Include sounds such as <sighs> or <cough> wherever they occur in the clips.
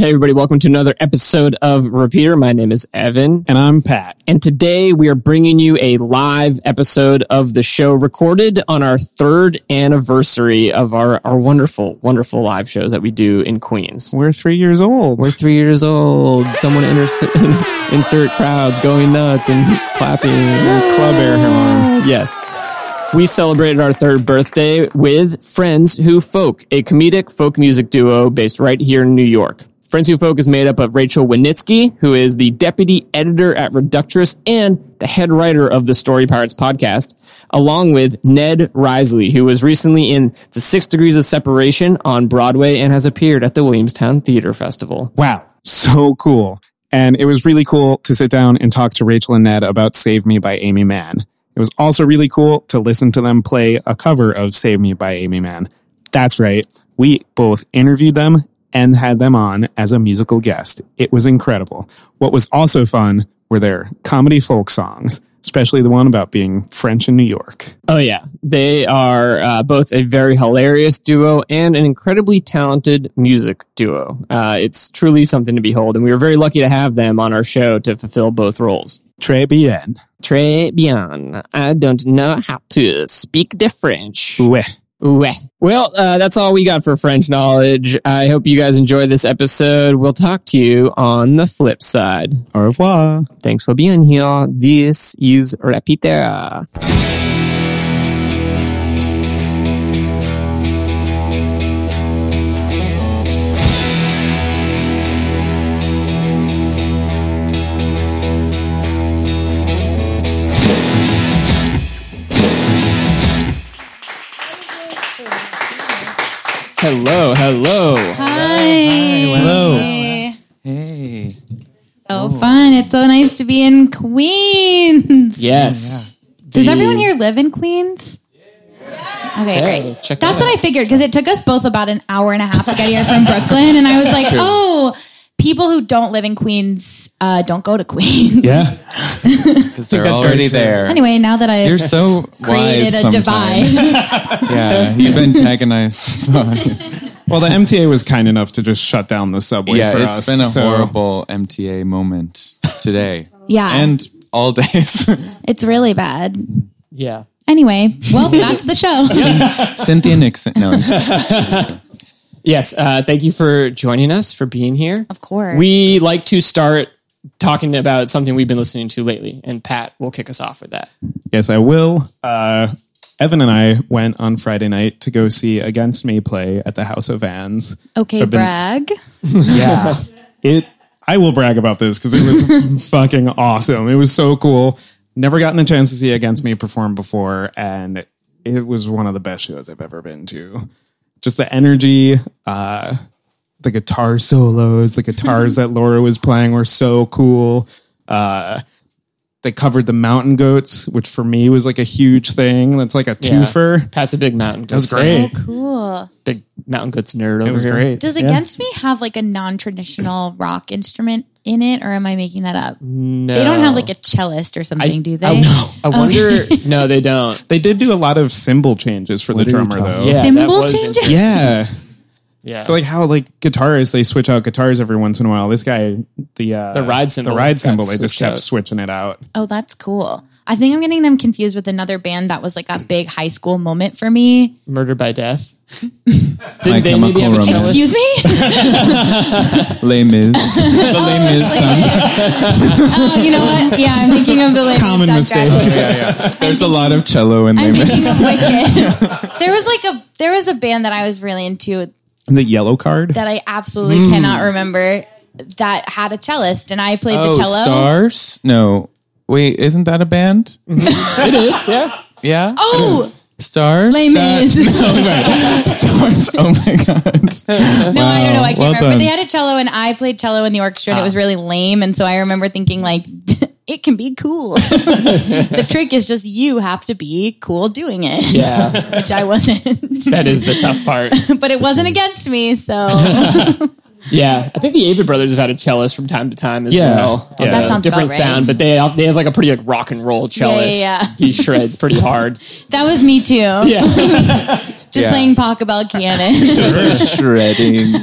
Hey, everybody, welcome to another episode of Repeater. My name is Evan. And I'm Pat. And today we are bringing you a live episode of the show recorded on our third anniversary of our, our wonderful, wonderful live shows that we do in Queens. We're three years old. We're three years old. Someone insert, <laughs> insert crowds going nuts and clapping. Club air horn. Yes. We celebrated our third birthday with Friends Who Folk, a comedic folk music duo based right here in New York. Friends Who Folk is made up of Rachel Wenitsky, who is the deputy editor at Reductress and the head writer of the Story Pirates podcast, along with Ned Riseley, who was recently in The Six Degrees of Separation on Broadway and has appeared at the Williamstown Theater Festival. Wow. So cool. And it was really cool to sit down and talk to Rachel and Ned about Save Me by Aimee Mann. It was also really cool to listen to them play a cover of Save Me by Aimee Mann. That's right. We both interviewed them and had them on as a musical guest. It was incredible. What was also fun were their comedy folk songs, especially the one about being French in New York. Oh yeah, they are uh, both a very hilarious duo and an incredibly talented music duo. Uh, it's truly something to behold, and we were very lucky to have them on our show to fulfill both roles. Très bien. Très bien. I don't know how to speak the French. Ouais. Well, uh, that's all we got for French knowledge. I hope you guys enjoyed this episode. We'll talk to you on the flip side. Au revoir. Thanks for being here. This is Repeater. Hello, hello. Hi. Hello. Hey. So fun. It's so nice to be in Queens. Yes. Does The- everyone here live in Queens? Okay, Hey, great. check That's out. what I figured because it took us both about an hour and a half to get here from Brooklyn. And I was like, oh, people who don't live in Queens uh, don't go to Queens. Yeah. <laughs> Because they're that's already there. Anyway, now that I've You're so created wise a sometimes. divide. <laughs> Yeah, you've antagonized. <laughs> Well, the MTA was kind enough to just shut down the subway yeah, for it's us. been a so- horrible MTA moment today. <laughs> Yeah. and all days. <laughs> it's really bad. Yeah. Anyway, well, that's the show. <laughs> Cynthia Nixon. No, Yes. Uh, thank you for joining us, for being here. Of course. We like to start talking about something we've been listening to lately, and Pat will kick us off with that. Yes, I will. Uh, Evan and I went on Friday night to go see Against Me play at the House of Vans. okay, So been- brag. <laughs> Yeah. <laughs> it. I will brag about this because it was <laughs> fucking awesome. It was so cool. Never gotten a chance to see Against Me perform before, and it was one of the best shows I've ever been to. Just the energy, uh, the guitar solos, the guitars that Laura was playing were so cool. Uh, they covered the Mountain Goats, which for me was like a huge thing. That's like a twofer. Pat's a big mountain. goat. That was great. Oh, cool. Big mountain goats nerd. It was great. Does Yeah. Against Me have like a non-traditional rock instrument in it, or am I making that up? No, They don't have like a cellist or something, do oh, they? I, no, I oh. wonder. <laughs> no, they don't. They did do a lot of cymbal changes for the drummer, though. Yeah, Cymbal changes? Yeah. Yeah. So like how like guitarists they switch out guitars every once in a while. This guy the uh, The ride cymbal the ride symbol they just kept out. switching it out. Oh, that's cool. I think I'm getting them confused with another band that was like a big high school moment for me. Murder by death. <laughs> Didn't they maybe have a cellist? Excuse me? <laughs> Les Mis. the Les Mis sound. oh, you know what? Yeah, I'm thinking of the lady Common soundtrack. mistake. There's a lot of cello in Les I'm thinking Mis. of Wicked. <laughs> there was like a there was a band that I was really into The Yellowcard. that I absolutely hmm. cannot remember that had a cellist, and I played Oh, the cello. Stars? No. Wait, isn't that a band? Mm-hmm. It is. Yeah. Yeah. Oh, Stars? Les Mis. That- <laughs> oh, Stars. Oh my god. <laughs> No, I don't know. I can't Well remember. But they had a cello, and I played cello in the orchestra, and it was ah. really lame. And so I remember thinking, like, <laughs> it can be cool. <laughs> the trick is just you have to be cool doing it. Yeah. <laughs> Which I wasn't. That is the tough part. <laughs> but it wasn't against me. So Yeah, I think the Avett Brothers have had a cellist from time to time as Yeah. well. Yeah. Uh, That sounds different about right. sound, but they have, they have like a pretty like rock and roll cellist. yeah, yeah. He shreds pretty hard. that was me too. Yeah, Just Yeah. playing Pachelbel canon. Shredding.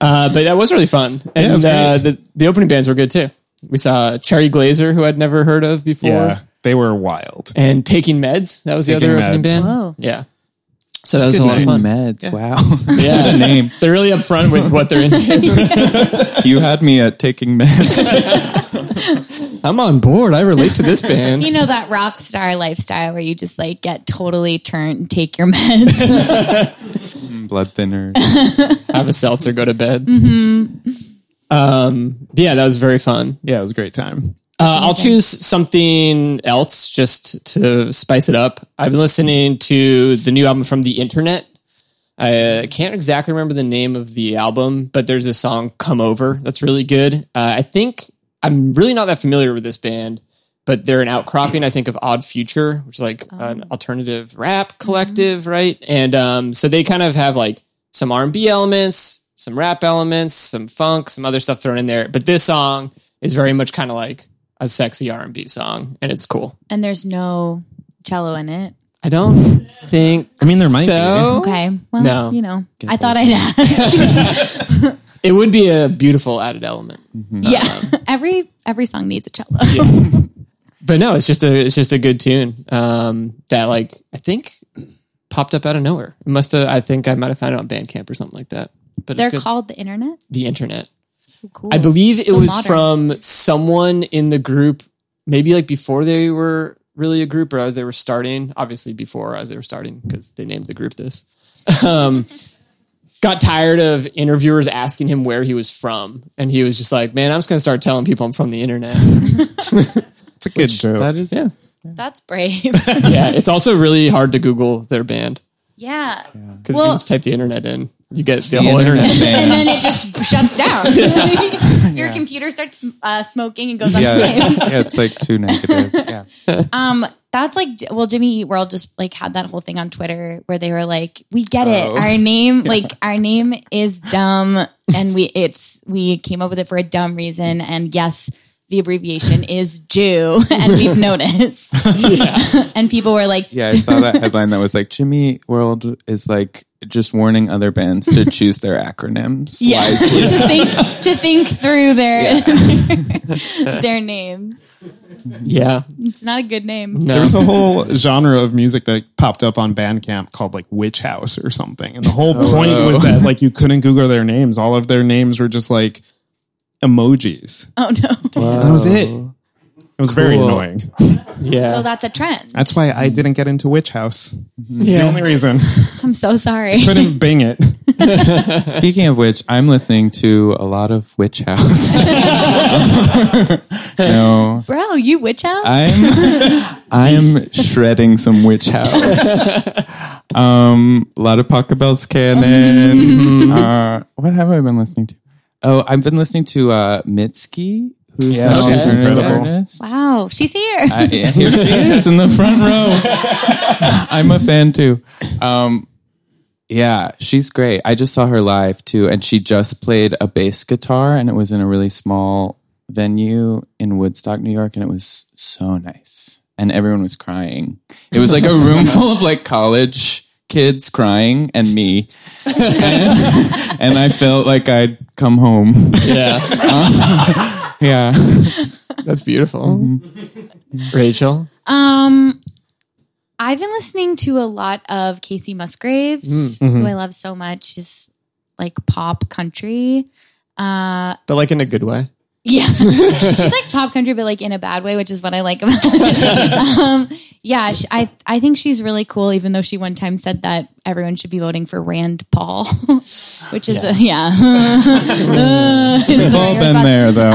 Uh, but that was really fun. And it uh, the, the opening bands were good too. We saw Cherry Glazerr, who I'd never heard of before, Yeah, they were wild. and Taking Meds. That was the Taking other opening Meds. band. Whoa. Yeah. So that was a lot of fun. Meds. Wow. <laughs> Yeah. What a name. <laughs> They're really upfront with what they're into. <laughs> You had me at taking meds. I'm on board. I relate to this band. You know that rock star lifestyle where you just like get totally turned and take your meds. Mm, blood thinner. Have a seltzer, go to bed. Mm-hmm. Mm-hmm. Um, yeah, that was very fun. Yeah, it was a great time. Uh, I'll choose something else just to spice it up. I've been listening to the new album from The Internet. I can't exactly remember the name of the album, but there's a song "Come Over" that's really good. Uh, I think I'm really not that familiar with this band, but they're an outcropping, I think, of Odd Future, which is like an alternative rap collective, right? And um, so they kind of have like some R&B elements, some rap elements, some funk, some other stuff thrown in there. But this song is very much kind of like a sexy R&B song, and it's cool. and there's no cello in it. I don't think. I mean, there might be. Okay. Well, No. you know, I thought I'd ask. <laughs> It would be a beautiful added element. yeah. <laughs> every every song needs a cello. <laughs> but no, it's just a it's just a good tune um, that like I think popped up out of nowhere. It must have. I think I might have found it on Bandcamp or something like that. But They're it's called the internet. the internet. So cool. I believe it So was modern. from someone in the group, maybe like before they were really a group or as they were starting. Obviously, before as they were starting because they named the group this. <laughs> Um, got tired of interviewers asking him where he was from, and he was just like, "Man, I'm just gonna start telling people I'm from the internet." <laughs> It's a good joke. That is. yeah, That's brave. <laughs> yeah. It's also really hard to Google their band yeah. because Well- you just type the internet in, you get the, whole internet. And then it just shuts down. <laughs> <laughs> Your computer starts uh, smoking and goes on Yeah, yeah, it's like too negative. Yeah. <laughs> Um, that's like well, Jimmy Eat World just like had that whole thing on Twitter where they were like, "We get it. Oh. Our name, like our name, is dumb, and we it's we came up with it for a dumb reason. And yes, the abbreviation is Jew, <laughs> and we've <laughs> noticed. <laughs> and people were like, Yeah, I saw that headline that was like Jimmy World is like just warning other bands to choose their acronyms yeah, wisely. to think to think through their their names. Yeah, It's not a good name. no. There's a whole genre of music that popped up on Bandcamp called like Witch House or something. And the whole oh, point was that like you couldn't Google their names. All of their names were just like emojis. Oh no! And that was it. It was very Cool. annoying. yeah. So that's a trend. That's why I didn't get into Witch House. It's Yeah. the only reason. <laughs> I'm so sorry. <laughs> Couldn't bing it. <laughs> Speaking of which, I'm listening to a lot of Witch House. no, Bro, you witch house? I'm I'm shredding some Witch House. Um, a lot of Pachelbel's Canon. uh, what have I been listening to? Oh, I've been listening to uh, Mitski, who's Yeah, an she's alternative incredible. artist. wow, she's here. I, yeah, here she <laughs> is in the front row. <laughs> I'm a fan too. Um, yeah, she's great. I just saw her live too, and she just played a bass guitar, and it was in a really small venue in Woodstock, New York, and it was so nice. And everyone was crying. It was like a room <laughs> full of like college kids crying and me, and, <laughs> and I felt like I'd come home. yeah. <laughs> Yeah. That's beautiful. Rachel. Um, I've been listening to a lot of Kacey Musgraves, who I love so much. She's like pop country. Uh, But like in a good way. Yeah, <laughs> she's like pop country, but like in a bad way, which is what I like about <laughs> it. um, yeah, sh- I I think she's really cool. Even though she one time said that everyone should be voting for Rand Paul, <laughs> which is a, yeah. We've all been there though.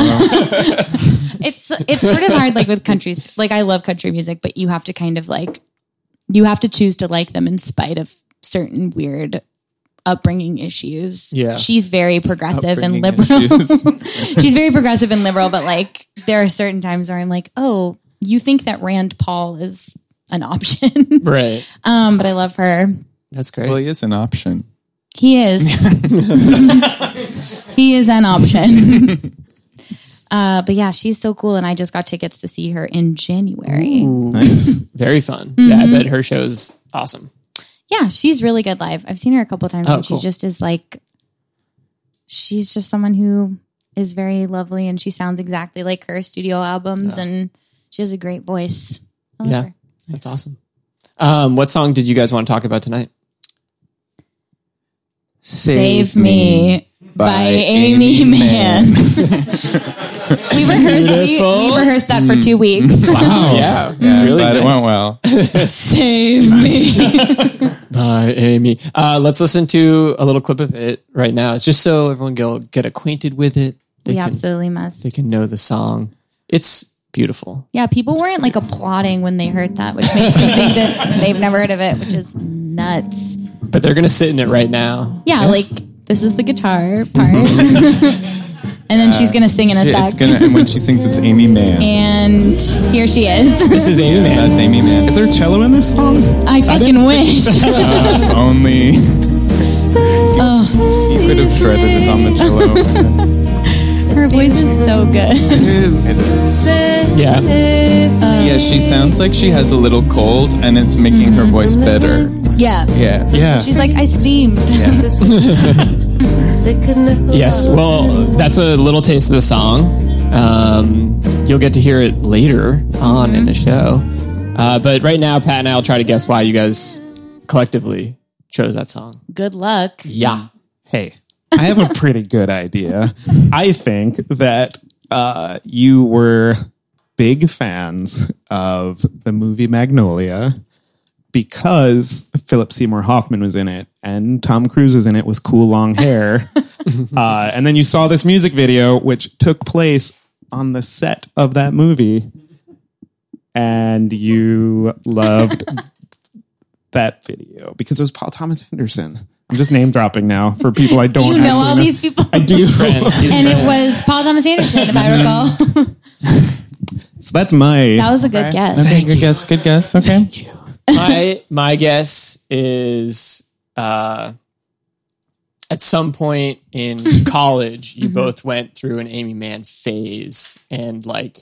it's it's sort of hard like with countries like i love country music but you have to kind of like you have to choose to like them in spite of certain weird upbringing issues Yeah. she's very progressive and liberal <laughs> <laughs> she's very progressive and liberal but like there are certain times where i'm like oh you think that rand paul is an option <laughs> Right. um but i love her That's great. Well, he is an option. he is he is an option uh but yeah she's so cool and i just got tickets to see her in january Nice. Very fun. Yeah, I bet her show's awesome. Yeah, she's really good live. I've seen her a couple times Oh, and she just is like she's just someone who is very lovely and she sounds exactly like her studio albums and she has a great voice. Yeah. her. That's awesome. Um, what song did you guys want to talk about tonight? Save, Me by, Aimee, Mann. <laughs> we rehearsed we, we rehearsed that for two weeks. Wow. yeah. Yeah, Really glad it went well. <laughs> Save me. <laughs> By Aimee. Uh, let's listen to a little clip of it right now. It's just so everyone get, get acquainted with it. They we can, absolutely must. they can know the song. It's beautiful. Yeah, people weren't like applauding when they heard that, which makes me think that they've never heard of it, which is nuts. But they're going to sit in it right now. Yeah, like this is the mm. guitar part. <laughs> and then she's gonna sing in a It's sec. gonna and when she sings, it's Aimee Mann. and here she is. This is Aimee Mann. That's Aimee Mann. Is there cello in this song? I fucking wish. If uh, only oh, you could have shredded it on the cello. her voice is so good. it is. <laughs> It is. Yeah. Yeah, she sounds like she has a little cold, and it's making her voice better. Yeah. Yeah. Yeah. She's like, I steamed. Yes. Well, that's a little taste of the song. Um, you'll get to hear it later on in the show. Uh, but right now, Pat and I will try to guess why you guys collectively chose that song. Good luck. Yeah. Hey, I have a pretty good idea. I think that uh, you were big fans of the movie Magnolia because Philip Seymour Hoffman was in it and Tom Cruise is in it with cool long hair. <laughs> uh, and then you saw this music video, which took place on the set of that movie, and you loved <laughs> that video because it was Paul Thomas Anderson. I'm just name dropping now for people I Do don't you know actually all these people? I do. Friends. He's <laughs> and it was Paul Thomas Anderson, if I recall. so that's my. That was a good guess. Okay, good guess. Good guess. Okay. My my guess is uh, at some point in <laughs> college, you mm-hmm. both went through an Aimee Mann phase and like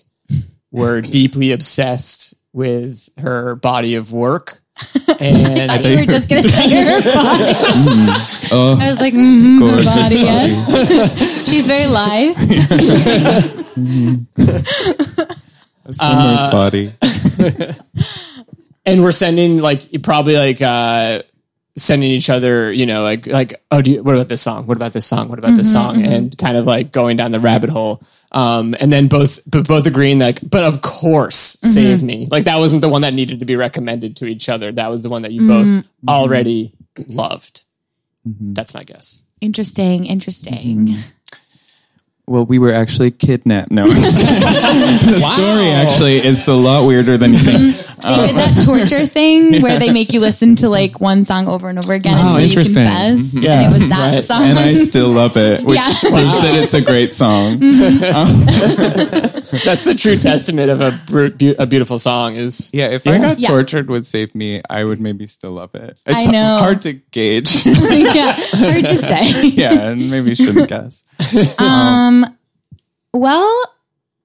were deeply obsessed with her body of work. And <laughs> I thought you were just gonna say her body. Oh, <laughs> I was like, mm-hmm, her gorgeous body, yes. She's very live. swimmer's mm-hmm. uh, body. And we're sending like probably like uh sending each other you know like like oh do you, what about this song? What about this song? What about this song? Mm-hmm, and mm-hmm. kind of like going down the rabbit hole. Um and then both but both agreeing like but of course mm-hmm. save me. Like that wasn't the one that needed to be recommended to each other. That was the one that you both already loved. That's my guess. Interesting, interesting. Well, we were actually kidnapped. No, <laughs> the story actually it's a lot weirder than you think. They uh, did that torture <laughs> thing where they make you listen to like one song over and over again Oh, until you interesting. confess. Yeah, and it was that right. song. and I still love it, which Yeah. proves that it's a great song. Mm-hmm. Um, <laughs> <laughs> that's the true testament of a, bru- a beautiful song is Yeah, if I got Yeah. tortured with Save Me, I would maybe still love it. It's I know. hard to gauge. <laughs> yeah, hard to <laughs> say. yeah, and maybe shouldn't guess. Um. Well,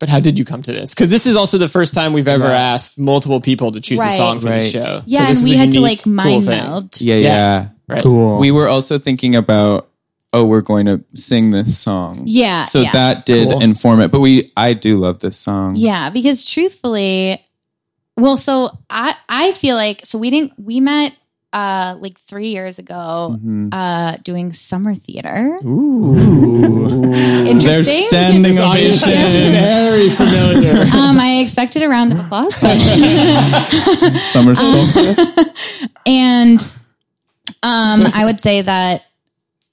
But how did you come to this? Because this is also the first time we've ever asked multiple people to choose a song for the show. yeah, So this and is we a had to like mind thing. meld. Yeah, Yeah. yeah. Right. cool. We were also thinking about, oh, we're going to sing this song. Yeah, So yeah. that did Cool. inform it. But we, I do love this song. Yeah, because truthfully, well, so I I feel like so we didn't we met uh like three years ago Mm-hmm. uh doing summer theater. Ooh. <laughs> Interesting. They're standing This audience ovation. very familiar. <laughs> Um, I expected a round of applause, but Summer Soul. <laughs> and um, I would say that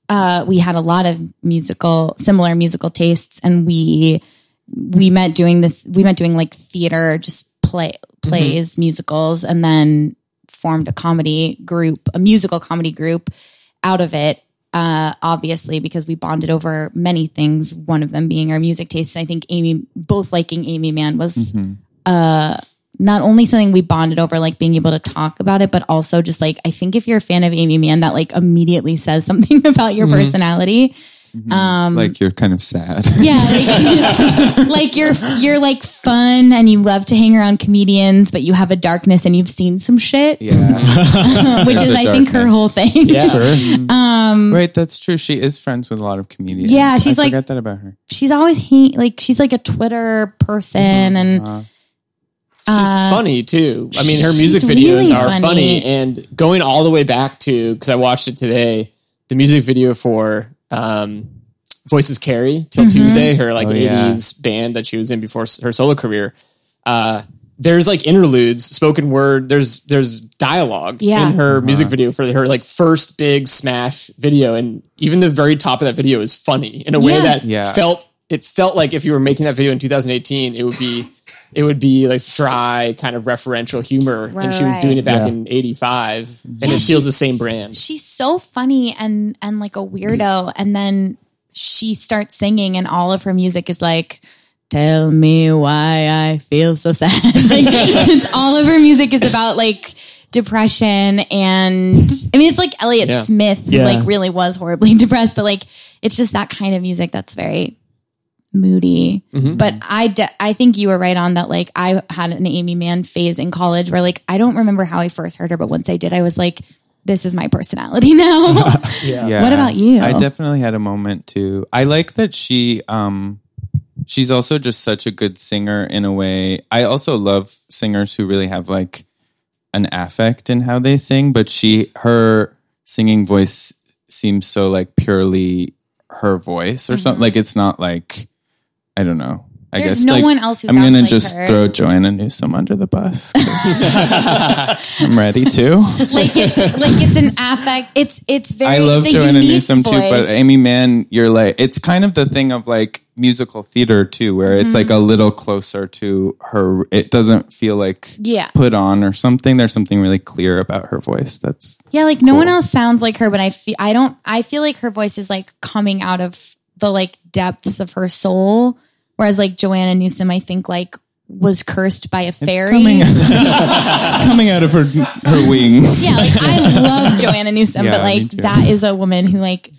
uh, we had a lot of musical, similar musical tastes, and we we met doing this. We met doing like theater, just play plays, musicals, and then formed a comedy group, a musical comedy group out of it. Uh, obviously, because we bonded over many things. One of them being our music tastes. I think Aimee, both liking Aimee Mann, was uh, not only something we bonded over, like being able to talk about it, but also just like I think if you're a fan of Aimee Mann, that like immediately says something <laughs> about your mm-hmm. personality. Mm-hmm. Um, like you're kind of sad. <laughs> Yeah, like, <laughs> like you're you're like fun and you love to hang around comedians, but you have a darkness and you've seen some shit, yeah. which is a I think her whole thing. Yeah. sure. Um, right, that's true. She is friends with a lot of comedians. Yeah, she's I like- forgot that about her. She's always hang, like she's like a Twitter person and uh-huh. She's funny too. I mean, her music videos really are funny. funny. And going all the way back to because I watched it today, the music video for um, Voices Carry till Mm-hmm. Tuesday, her like Oh, yeah. '80s band that she was in before her solo career. Uh, there's like interludes, spoken word. There's there's dialogue Yeah. in her music video for her like first big smash video, and even the very top of that video is funny in a way Yeah. that Yeah. felt it felt like if you were making that video in 2018, it would be it would be like dry kind of referential humor, and she was Right. doing it back Yeah. in '85, and Yeah, it feels the same brand. She's so funny and and like a weirdo, and then she starts singing, and all of her music is like. Tell me why I feel so sad. <laughs> like, it's all of her music is about like depression and I mean it's like Elliott Yeah. Smith who Yeah. like really was horribly <laughs> depressed, but like it's just that kind of music that's very moody. But I de- I think you were right on that. Like I had an Aimee Mann phase in college where like I don't remember how I first heard her, but once I did, I was like, this is my personality <laughs> now. Yeah. What about you? I definitely had a moment too. I like that she um she's also just such a good singer in a way. I also love singers who really have like an affect in how they sing, but she her singing voice seems so like purely her voice or something. Like it's not like I don't know. I Mm-hmm. There's guess no like, one else who I'm gonna like just her. throw Joanna Newsom under the bus. <laughs> I'm ready to. like it's like it's an affect. It's it's very. I love Joanna unique Newsom too, but. Aimee Mann, you're like, it's kind of the thing of like musical theater too, where it's like a Mm-hmm. little closer to her. It doesn't feel like Yeah. put on or something. There's something really clear about her voice. That's Yeah, like no one else sounds like her, but I feel I don't I feel like her voice is like coming out of the like depths of her soul. Whereas like Joanna Newsom, I think like was cursed by a it's fairy. coming. <laughs> it's coming out of her her wings. yeah, like I love Joanna Newsom, Yeah, but like that is a woman who like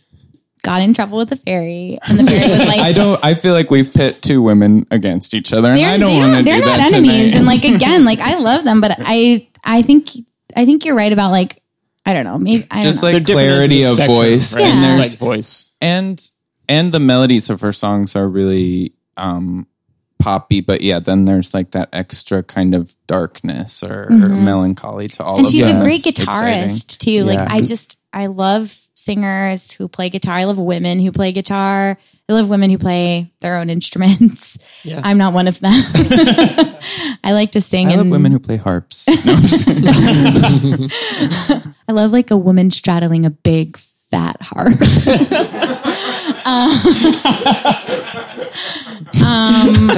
got in trouble with the fairy, and the fairy was like, I don't. I feel like we've pit two women against each other, and they're, I don't want to don't, do they're not enemies. tonight. And like <laughs> again, like I love them, but I I think I think you're right about like I don't know, maybe I just like They're different ends clarity of spectrum, voice, right? and Yeah. there's like voice. and and the melodies of her songs are really um poppy but yeah then there's like that extra kind of darkness or, melancholy to all Mm-hmm. and of she's that a great It's exciting. guitarist too. Like Yeah. I just I love singers who play guitar. I love women who play guitar. I love women who play their own <laughs> instruments. Yeah. I'm not one of them. <laughs> I like to sing i love and women who play harps <laughs> No, I love like a woman straddling a big fat harp. <laughs> um,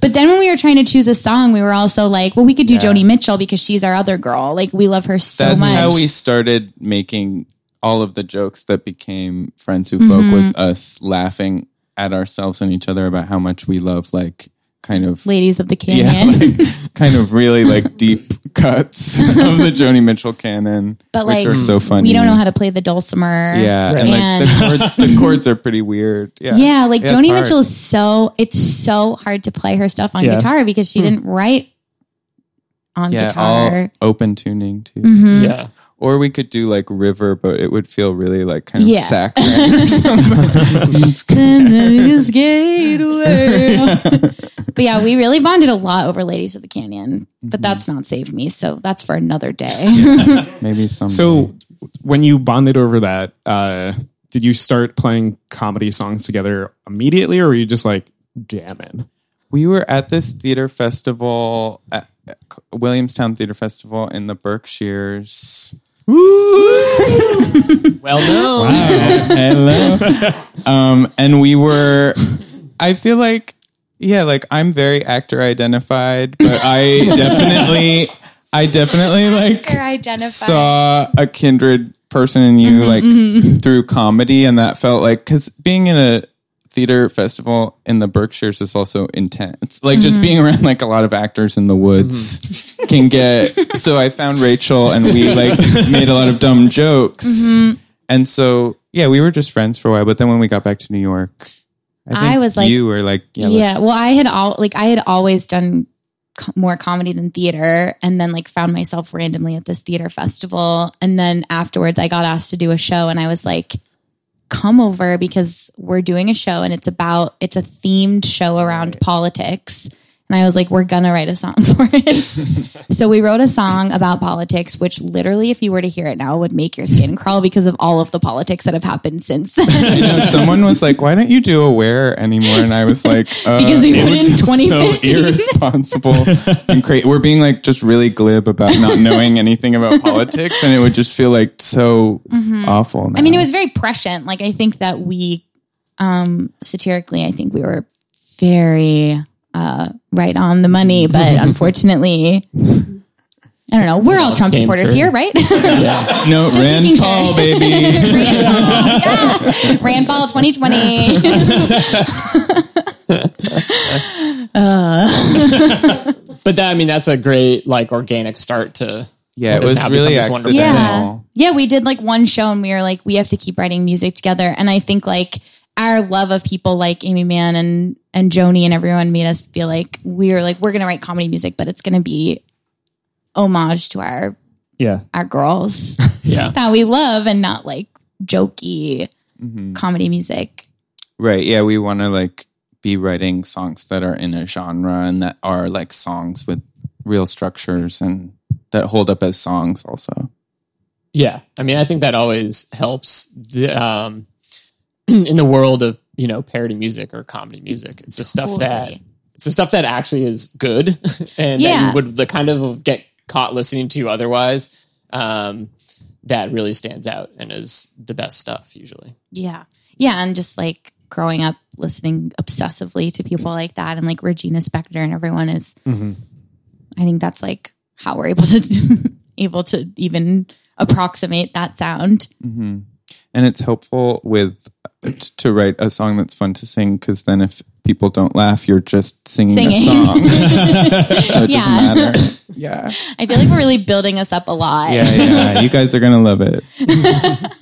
but then when we were trying to choose a song, we were also like, well, we could do Joni Mitchell because she's our other girl. Like we love her so that's much. how we started making all of the jokes that became friends who Mm-hmm. folk was us laughing at ourselves and each other about how much we love like kind of Ladies of the <laughs> yeah, Canyon. like kind of really like <laughs> deep cuts of the Joni Mitchell canon, but which like are so funny. we don't know how to play the dulcimer. Yeah, Right. and like the chords, the <laughs> chords are pretty weird. Yeah, Yeah, like it's Joni. Mitchell is so it's so hard to play her stuff on Yeah. guitar because she didn't write on yeah, guitar. all open tuning too. Mm-hmm. Yeah. Or we could do like River, but it would feel really like kind of Yeah. saccharine or <laughs> something. skate away. <laughs> but yeah, we really bonded a lot over Ladies of the Canyon. But that's not Save Me, so that's for another day. <laughs> Maybe some. So when you bonded over that, uh, did you start playing comedy songs together immediately, or were you just like jamming? we were at this theater festival at at Williamstown Theater Festival in the Berkshires. Well, no. Hello. um, and we were, I feel like, yeah, like I'm very actor identified, but I definitely, I definitely like saw a kindred person in you mm-hmm, like mm-hmm, mm-hmm. through comedy. And that felt like, cause being in a theater festival in the Berkshires is also intense. Like just mm-hmm. being around like a lot of actors in the woods mm-hmm. can get, <laughs> so I found Rachel and we like made a lot of dumb jokes. Mm-hmm. And so yeah, we were just friends for a while, but then when we got back to New York, I, think I was like- you were like, yeah, Yeah. Well, I had all like I had always done co- more comedy than theater, and then like found myself randomly at this theater festival, and then afterwards I got asked to do a show, and I was like, "Come over because we're doing a show, and it's about it's a themed show around politics." And I was like, we're gonna write a song <laughs> for it. <laughs> so we wrote a song about politics, which literally, if you were to hear it now, would make your skin crawl because of all of the politics that have happened since then. <laughs> Someone was like, "Why don't you do Aware anymore?" And I was like, uh, Because we put in feel 2015. So irresponsible and crazy. We're being like just really glib about not knowing anything about politics, and it would just feel like so awful. Mm-hmm. I mean, it was very prescient. Like I think that we, um, satirically, I think we were very uh, right on the money, <laughs> but unfortunately, I don't know. We're all Trump came supporters here, right? <laughs> Yeah. no <laughs> Rand making sure. Paul, baby. Rand Paul, yeah. Rand Paul 2020. But that, I mean, that's a great like organic start to. Yeah, it was really become this wonderful accidental. yeah. Yeah, we did like one show and we were like, we have to keep writing music together. And I think like our love of people like Aimee Mann and and Joni and everyone made us feel like we were like, we're gonna write comedy music, but it's gonna be homage to our Yeah. our girls <laughs> Yeah. <laughs> that we love and not like jokey comedy music. Right. Yeah, we want to like be writing songs that are in a genre and that are like songs with real structures and that hold up as songs also. Yeah, I mean, I think that always helps the, um, in the world of you know parody music or comedy music. It's the stuff that it's the stuff that actually is good <laughs> and that you would the kind of get caught listening to otherwise. Um, that really stands out and is the best stuff usually. Yeah. Yeah. And just like growing up listening obsessively to people like that and like Regina Spektor and everyone is I think that's like how we're able to <laughs> able to even approximate that sound. And it's helpful with to write a song that's fun to sing because then if people don't laugh, you're just singing, Singing. a song. <laughs> so it Yeah. doesn't matter. Yeah. I feel like we're really building us up a lot. Yeah, yeah. You guys are gonna love it. <laughs>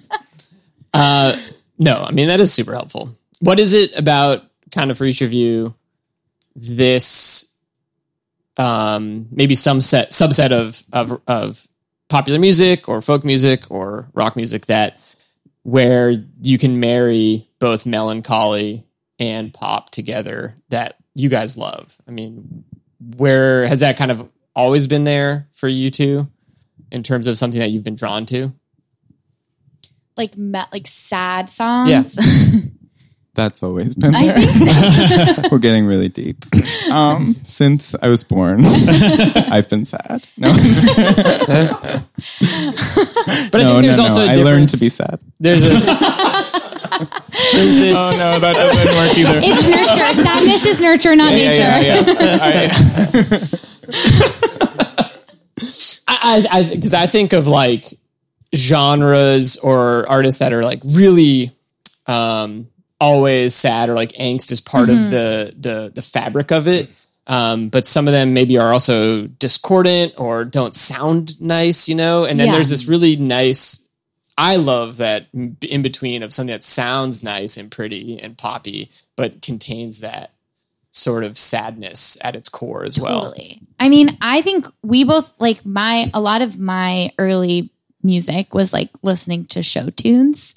No, I mean that is super helpful. What is it about kind of for each of you this um maybe some set subset of of of popular music or folk music or rock music that where you can marry both melancholy and pop together that you guys love? I mean, where has that kind of always been there for you two in terms of something that you've been drawn to? Like me- like sad songs. Yeah. <laughs> That's always been there. think <laughs> We're getting really deep. Um, since I was born, <laughs> I've been sad. No, I'm just. <laughs> But I no, think there's no, also no. a I learned to be sad. There's a there's this Oh no, that doesn't work either. it's nurture. Sadness is nurture, not nature. Yeah, I, I, because I think of like genres or artists that are like really um, always sad or like angst is part of the the the fabric of it. Um, but some of them maybe are also discordant or don't sound nice, you know. And then Yeah. there's this really nice. I love that in between of something that sounds nice and pretty and poppy, but contains that sort of sadness at its core as well. Totally. I mean, I think we both like my a lot of my early music was like listening to show tunes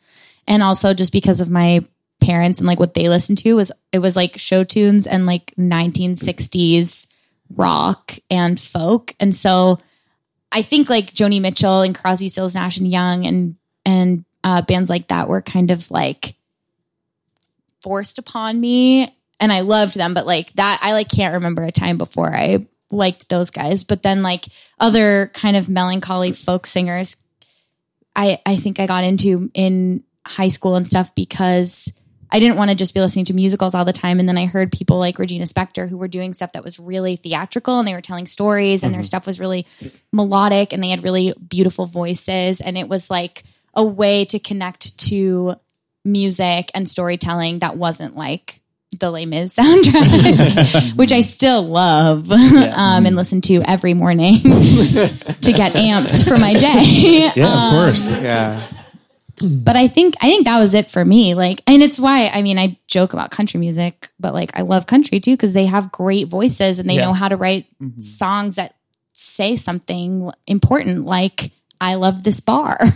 and also just because of my parents and like what they listened to was it was like show tunes and like 1960s rock and folk and so I think like Joni Mitchell and Crosby Stills Nash and Young and and uh, bands like that were kind of like forced upon me and I loved them, but like that, I like can't remember a time before I liked those guys. But then like other kind of melancholy folk singers, I I think I got into in high school and stuff because I didn't want to just be listening to musicals all the time. And then I heard people like Regina Spektor who were doing stuff that was really theatrical and they were telling stories and their mm-hmm. stuff was really melodic and they had really beautiful voices. And it was like a way to connect to music and storytelling that wasn't like the Les Mis <laughs> soundtrack, which I still love <laughs> um, and mm-hmm. listen to every morning <laughs> to get amped for my day. Yeah, of um, course. Yeah. But I think I think that was it for me. Like, and it's why I mean I joke about country music, but like I love country too because they have great voices and they Yeah. know how to write mm-hmm. songs that say something important, like "I love this bar." <laughs>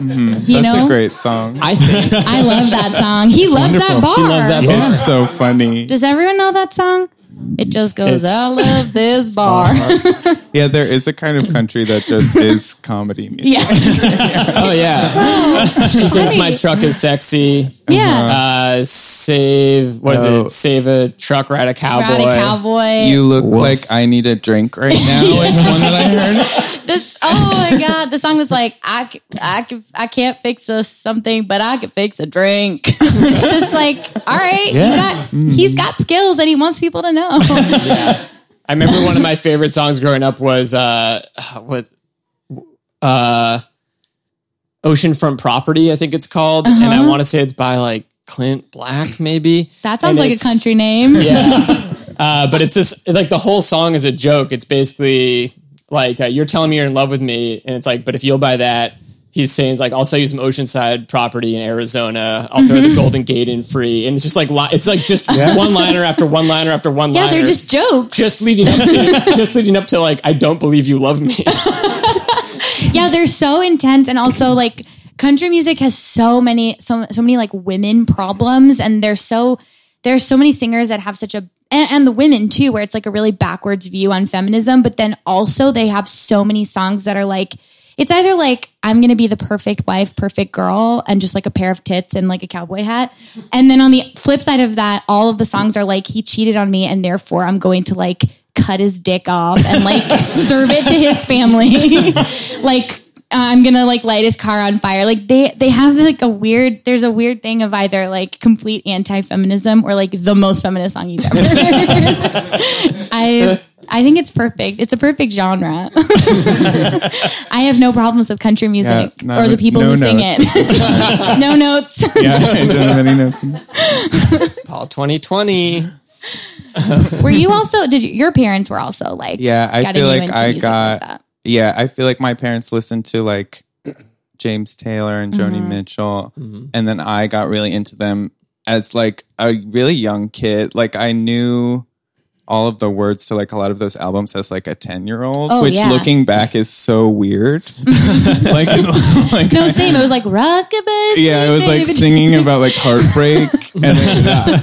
Mm-hmm. You That's know, a great song. I think I love that song. He loves that bar. He loves that bar. It's so funny. Does everyone know that song? It just goes, It's- "I love this <laughs> bar." <laughs> Yeah, there is a kind of country that just <laughs> is comedy music. yeah, Oh yeah. she thinks my truck is sexy. yeah. Uh, save what is No. it? Save a truck, ride a cowboy. Rowdy cowboy. You look like I need a drink right now. Is one that I heard. This oh my god the song was like I I can't fix a something but i can fix a drink <laughs> it's just like all right you got, he's got skills and he wants people to know <laughs> I remember one of my favorite songs growing up was uh was uh Oceanfront Property, I think it's called. And I want to say it's by like Clint Black, maybe. that sounds And like a it's- country name Yeah. <laughs> Uh, but it's this like the whole song is a joke. It's basically like uh, you're telling me you're in love with me, and it's like, but if you'll buy that, he's saying it's like I'll sell you some oceanside property in Arizona. I'll throw the Golden Gate in free, and it's just like li- it's like just one liner after one liner after one liner. yeah liner. they're just jokes just leading up to <laughs> just leading up to like I don't believe you love me. <laughs> yeah they're so intense and also like country music has so many so, so many like women problems and there's so there's so many singers that have such a and, and the women too where it's like a really backwards view on feminism but then also they have so many songs that are like it's either like i'm gonna be the perfect wife perfect girl and just like a pair of tits and like a cowboy hat. And then on the flip side of that all of the songs are like he cheated on me and therefore i'm going to like cut his dick off and like <laughs> serve it to his family. <laughs> Like I'm gonna like light his car on fire. Like they they have like a weird there's a weird thing of either like complete anti feminism or like the most feminist song you've ever heard. <laughs> I I think it's perfect. It's a perfect genre. <laughs> I have no problems with country music Yeah, not or the people no who sing notes. it. <laughs> no notes. Yeah, I don't have any notes. Paul 2020. were you also did you, your parents were also like Yeah, I feel like I got. like that? Yeah, I feel like my parents listened to like James Taylor and Joni mm-hmm. Mitchell, mm-hmm. and then I got really into them as like a really young kid. Like I knew all of the words to like a lot of those albums as like a 10 year old, Oh, which yeah. looking back is so weird. <laughs> like, <laughs> like No, same. It was like rockabye. yeah, it was like singing about like heartbreak <laughs> and yeah.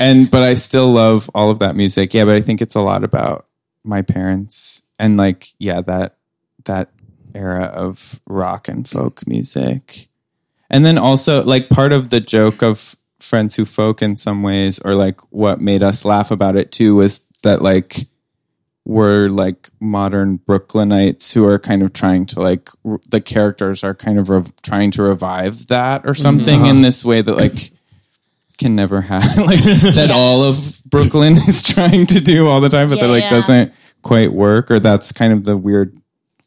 and but I still love all of that music. Yeah, but I think it's a lot about my parents and like yeah, that that era of rock and folk music. And then also like part of the joke of friends who folk in some ways or like what made us laugh about it too was that like we're like modern Brooklynites who are kind of trying to like r- the characters are kind of rev- trying to revive that or mm-hmm. something in uh-huh. this way that like can never happen <laughs> like <laughs> that all of Brooklyn <laughs> is trying to do all the time but Yeah, that like yeah. doesn't quite work or that's kind of the weird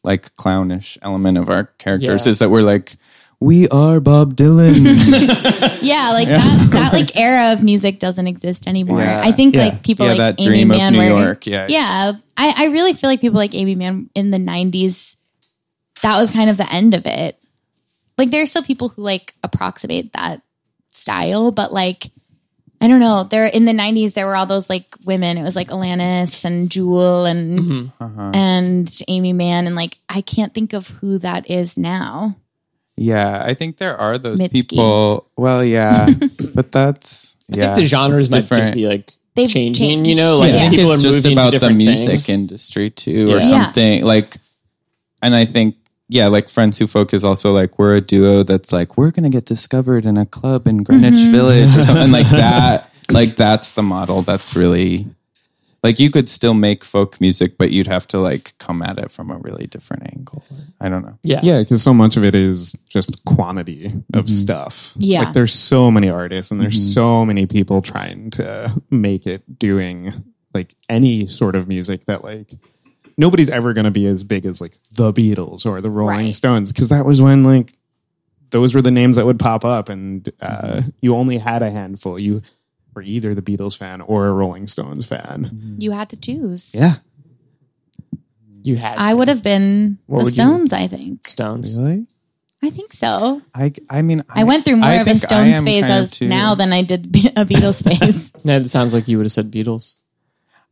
like clownish element of our characters Yeah. is that we're like we are Bob Dylan Yeah, like that that like era of music doesn't exist anymore. Yeah. I think Yeah. like people Yeah, like that Aimee dream of Mann New were- York, yeah. Yeah. I, I really feel like people like Aimee Mann in the nineties, that was kind of the end of it. Like there are still people who like approximate that style, but like I don't know. There in the '90s, there were all those like women. It was like Alanis and Jewel and Mm-hmm. Uh-huh. and Aimee Mann, and like I can't think of who that is now. Yeah, I think there are those Mitski. people. Well, yeah, <laughs> but that's. I yeah, think the genres it's might just be like They've changing, changed. you know, like Yeah. I think people it's are just moving to about the music things. industry too, or Yeah. Yeah. something like. And I think, yeah, like Friends Who Folk is also like we're a duo that's like we're gonna get discovered in a club in Greenwich Mm-hmm. Village or something like <laughs> that. Like that's the model. That's really like you could still make folk music, but you'd have to like come at it from a really different angle. I don't know. yeah. Yeah, because so much of it is just quantity of stuff. Yeah. Like there's so many artists and there's so many people trying to make it doing like any sort of music that like nobody's ever going to be as big as like the Beatles or the Rolling Right. Stones because that was when like those were the names that would pop up and uh, you only had a handful. You were either the Beatles fan or a Rolling Stones fan. You had to choose. Yeah. You had I would have been What the would you- Stones. I think. Stones. Really? I think so. I, I mean, I went through more I of a Stones phase kind of as now than I did a Beatles <laughs> phase. That sounds like you would have said Beatles.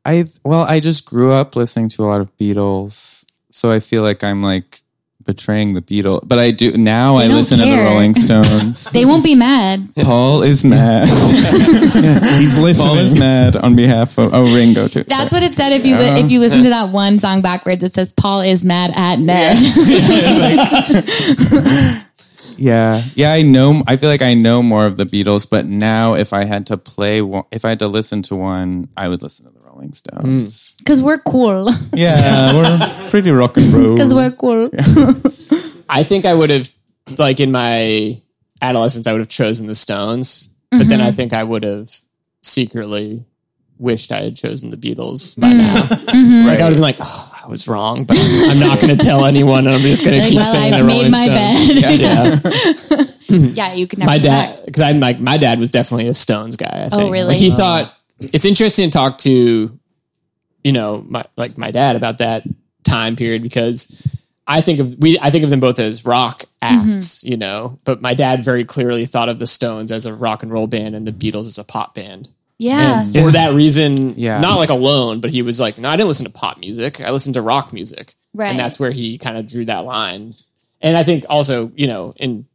I well, I just grew up listening to a lot of Beatles, so I feel like I'm like betraying the Beatles. But I do now. I don't listen to the. Rolling Stones. <laughs> they won't be mad. Paul is mad. He's listening. Paul is mad on behalf of oh Ringo too. That's what it said if you li- if you listen to that one song backwards. It says Paul is mad at Ned. Yeah, <laughs> <laughs> yeah. Yeah. I know. I feel like I know more of the Beatles, but now if I had to play, one, if I had to listen to one, I would listen to the Rolling Stones. Hmm. Because we're cool. <laughs> Yeah, we're pretty rock and roll. Because we're cool. <laughs> I think I would have, like in my adolescence, I would have chosen the Stones, but then I mm-hmm. think I would have secretly wished I had chosen the Beatles by now. Mm-hmm. Like I would have been like, oh, I was wrong, but I'm not going to tell <laughs> anyone. I'm just going to keep well, saying I've the made Rolling my Stones. bed. Yeah. yeah, <laughs> you can never my dad, because I'm like, my dad was definitely a Stones guy. I think. Oh, really? Like, he thought it's interesting to talk to, you know, my like my dad about that time period because I think of we I think of them both as rock acts, Mm-hmm. you know, but my dad very clearly thought of the Stones as a rock and roll band and the Beatles as a pop band. Yeah. And for that reason, Yeah. not like alone, but he was like, no, I didn't listen to pop music. I listened to rock music. Right. And that's where he kind of drew that line. And I think also, you know, in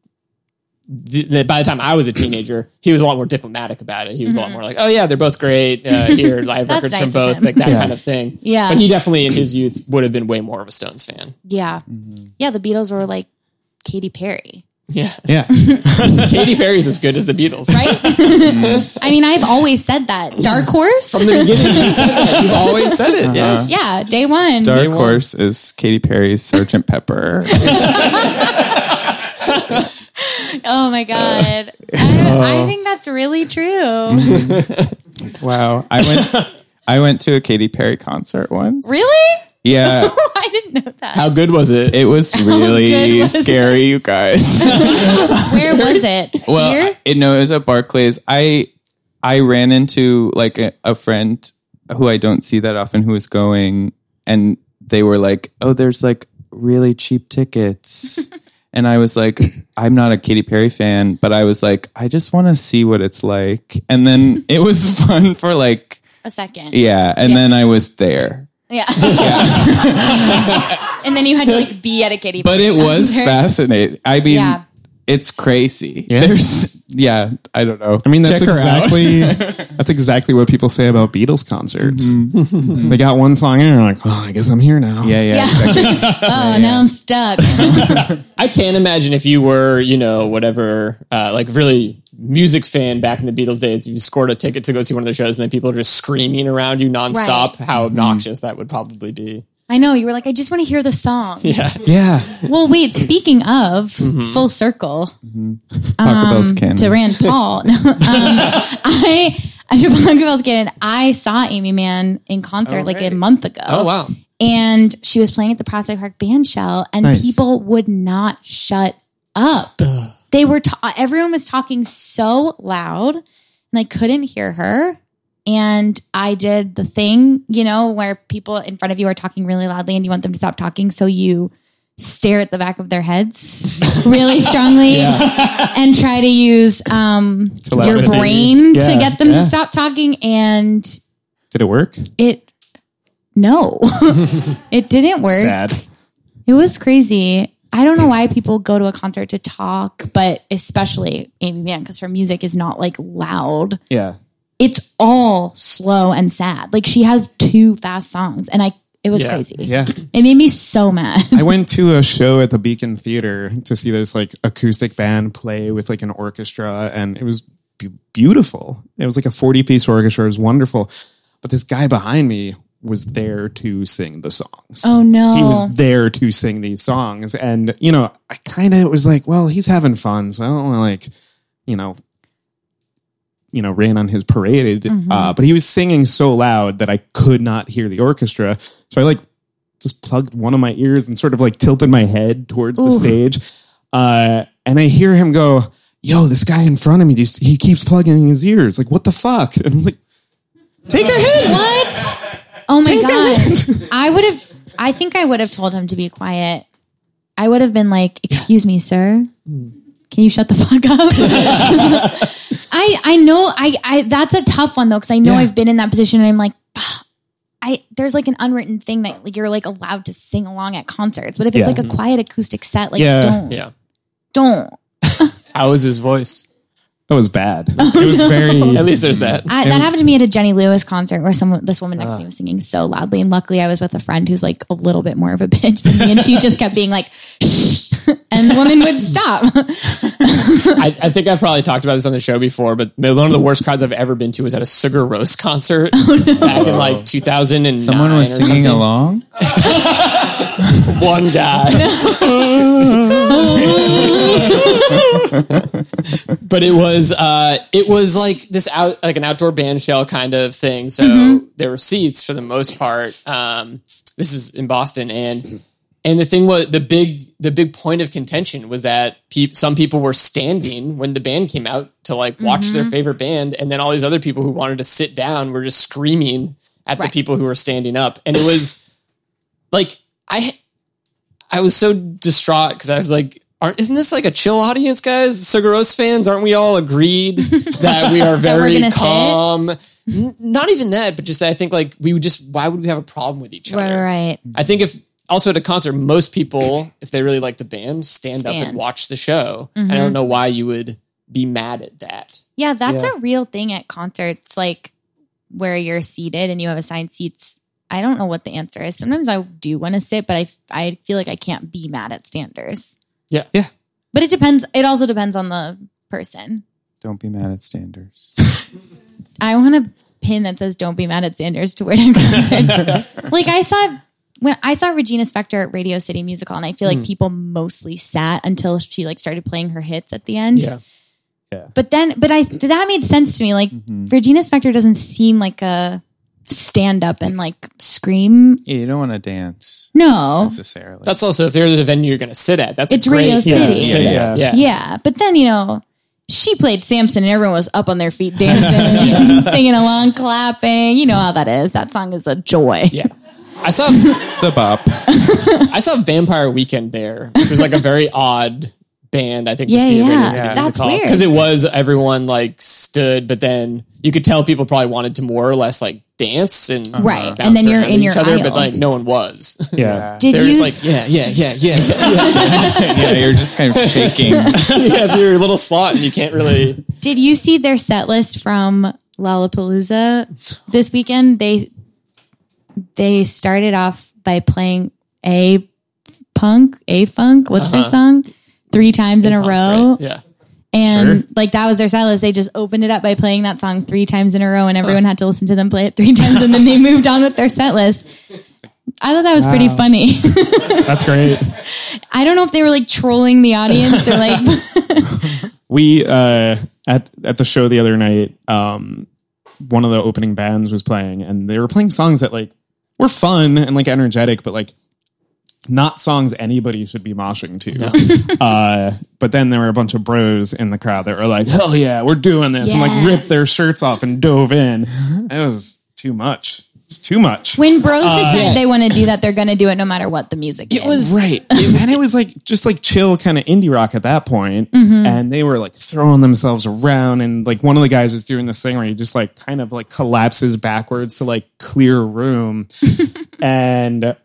the, the- by the time I was a teenager, he was a lot more diplomatic about it. He was a lot more like, oh yeah, they're both great. Uh, <laughs> here, I have Mm-hmm. Records nice from both, like that kind of thing. Yeah. But he definitely in his youth would have been way more of a Stones fan. Yeah. Mm-hmm. Yeah, the Beatles were like Katy Perry. Yeah. Yeah. <laughs> Katy Perry's as good as the Beatles. Right? <laughs> I mean, I've always said that. Dark Horse? From the beginning, you said that. You've always said it. Uh-huh. Yes. yeah, day one. Dark one. Horse is Katy Perry's Sergeant Pepper. <laughs> Oh my God. I, I oh. think that's really true. wow, I went. I went to a Katy Perry concert once. really? Yeah, <laughs> I didn't know that. How good was it? it was <laughs> good really was it? scary, you guys. <laughs> Where was it? well, Here? it, no, it was at Barclays. I I ran into like a, a friend who I don't see that often who was going, and they were like, "Oh, there's like really cheap tickets." And I was like, I'm not a Katy Perry fan, but I was like, I just want to see what it's like. And then it was fun for like, A second. yeah. And Yeah. then I was there. Yeah. <laughs> <laughs> and then you had to like be at a Katy But it was concert. <laughs> fascinating. I mean, Yeah. it's crazy. There's, yeah, I don't know. I mean, that's Check exactly that's exactly what people say about Beatles concerts. they got one song in, and they're like, "Oh, I guess I'm here now." Yeah, yeah, Yeah. exactly. Oh, now I'm stuck. I can't imagine if you were, you know, whatever, uh, like really music fan back in the Beatles days, you scored a ticket to go see one of their shows and then people are just screaming around you nonstop, Right. how obnoxious mm-hmm. that would probably be. I know. You were like, I just want to hear the song. <laughs> Yeah. Yeah. Well, wait, speaking of <laughs> mm-hmm. full circle mm-hmm. Taco Bell's um, canon. to Rand Paul, <laughs> no, um, I, to Taco Bell's canon, I saw Aimee Mann in concert like a month ago. Oh, wow. and she was playing at the Prospect Park Band Shell, and Nice. people would not shut up. They were ta- everyone was talking so loud, and I couldn't hear her. And I did the thing, you know, where people in front of you are talking really loudly, and you want them to stop talking, so you stare at the back of their heads <laughs> really strongly and try to use um, your Telepathy. brain to get them to stop talking. And Did it work? it no <laughs> it didn't work Sad. it was crazy i don't know why people go to a concert to talk but especially aimee mann because her music is not like loud Yeah. it's all slow and sad like she has two fast songs and i it was Yeah. crazy Yeah. it made me so mad I went to a show at the Beacon Theater to see this like acoustic band play with like an orchestra, and it was be- beautiful. It was like a 40 piece orchestra. It was wonderful. But this guy behind me was there to sing the songs. oh no He was there to sing these songs. And, you know, I kind of was like, well, he's having fun. So I don't want to like, you know, you know, rain on his parade. Uh, but he was singing so loud that I could not hear the orchestra. So I like just plugged one of my ears and sort of like tilted my head towards the stage. Uh, and I hear him go, yo, this guy in front of me, just, he keeps plugging his ears. Like, what the fuck? And I'm like, take a hit. what oh my Take god i would have i think i would have told him to be quiet I would have been like, "Excuse me, sir, can you shut the fuck up?" <laughs> I I know I I that's a tough one though because I know Yeah. I've been in that position and I'm like, "Ah, I there's like an unwritten thing that like you're like allowed to sing along at concerts, but if it's Yeah. like a quiet acoustic set, like Yeah. don't Yeah. don't. <laughs> How was his voice? It was bad. <laughs> It was very. <laughs> At least there's <laughs> that. I, that happened to me at a Jenny Lewis concert where someone, this woman next to ah. me was singing so loudly. And luckily I was with a friend who's like a little bit more of a bitch than me. And she just kept being like, shh. And the woman would stop. I, I think I've probably talked about this on the show before, but one of the worst crowds I've ever been to was at a Sugar Roast concert oh, back in like 2009. Someone was or singing something. along. One guy. <laughs> but it was uh it was like this out like an outdoor band shell kind of thing. So there were seats for the most part. Um this is in Boston and and the thing was the big the big point of contention was that peop some people were standing when the band came out to like watch their favorite band and then all these other people who wanted to sit down were just screaming at the people who were standing up and it was like I I was so distraught because I was like, aren't isn't this like a chill audience, guys? Sugar Rose fans, aren't we all agreed <laughs> that we are very calm? N- not even that, but just I think like we would just why would we have a problem with each other? right. I think if also at a concert, most people, if they really like the band, stand, up and watch the show. And I don't mm-hmm. know why you would be mad at that. Yeah, that's a real thing at concerts, like where you're seated and you have assigned seats. I don't know what the answer is. Sometimes I do want to sit, but I, I feel like I can't be mad at standers. Yeah. yeah. But it depends. It also depends on the person. Don't be mad at Standers. <laughs> I want a pin that says "Don't be mad at Sanders" to wear to concerts. like I saw when I saw Regina Spektor at Radio City Musical, and I feel like people mostly sat until she like started playing her hits at the end. Yeah, yeah. But then, but I that made sense to me. Like Mm-hmm. Regina Spektor doesn't seem like a stand up and like scream. Yeah, you don't want to dance No, necessarily. That's also if there's a venue you're gonna sit at, that's a It's great Radio yeah, City. sit at. Yeah. yeah. yeah. But then you know. She played Samson and everyone was up on their feet dancing, <laughs> singing along, clapping. You know how that is. That song is a joy. Yeah. I saw it's a bop. <laughs> I saw Vampire Weekend there, which was like a very odd band. I think to Yeah, see a yeah. Radio City That's musical weird. because it was everyone like stood, but then you could tell people probably wanted to more or less like dance and uh-huh. Right. And then you're in each your other, aisle. but like no one was. Yeah. Did They're you just like yeah, yeah, yeah, yeah, yeah. <laughs> yeah, you're just kind of shaking. you have your little slot, and you can't really. Did you see their set list from Lollapalooza this weekend? They they started off by playing a punk, a funk. What's their uh-huh. song? Three times in a row, Yeah. and like that was their set list. They just opened it up by playing that song three times in a row, and everyone had to listen to them play it three <laughs> times, and then they moved on with their set list. I thought that was pretty funny. <laughs> That's great. <laughs> I don't know if they were like trolling the audience or like we uh at at the show the other night um one of the opening bands was playing and they were playing songs that like were fun and like energetic but like not songs anybody should be moshing to <laughs> uh but then there were a bunch of bros in the crowd that were like hell yeah we're doing this and like ripped their shirts off and dove in it was too much it's too much when bros decide they want to do that, they're going to do it no matter what the music It is. was Right. <laughs> and it was like just like chill kind of indie rock at that point. Mm-hmm. And they were like throwing themselves around. And like one of the guys was doing this thing where he just like kind of like collapses backwards to like clear a room. <laughs> and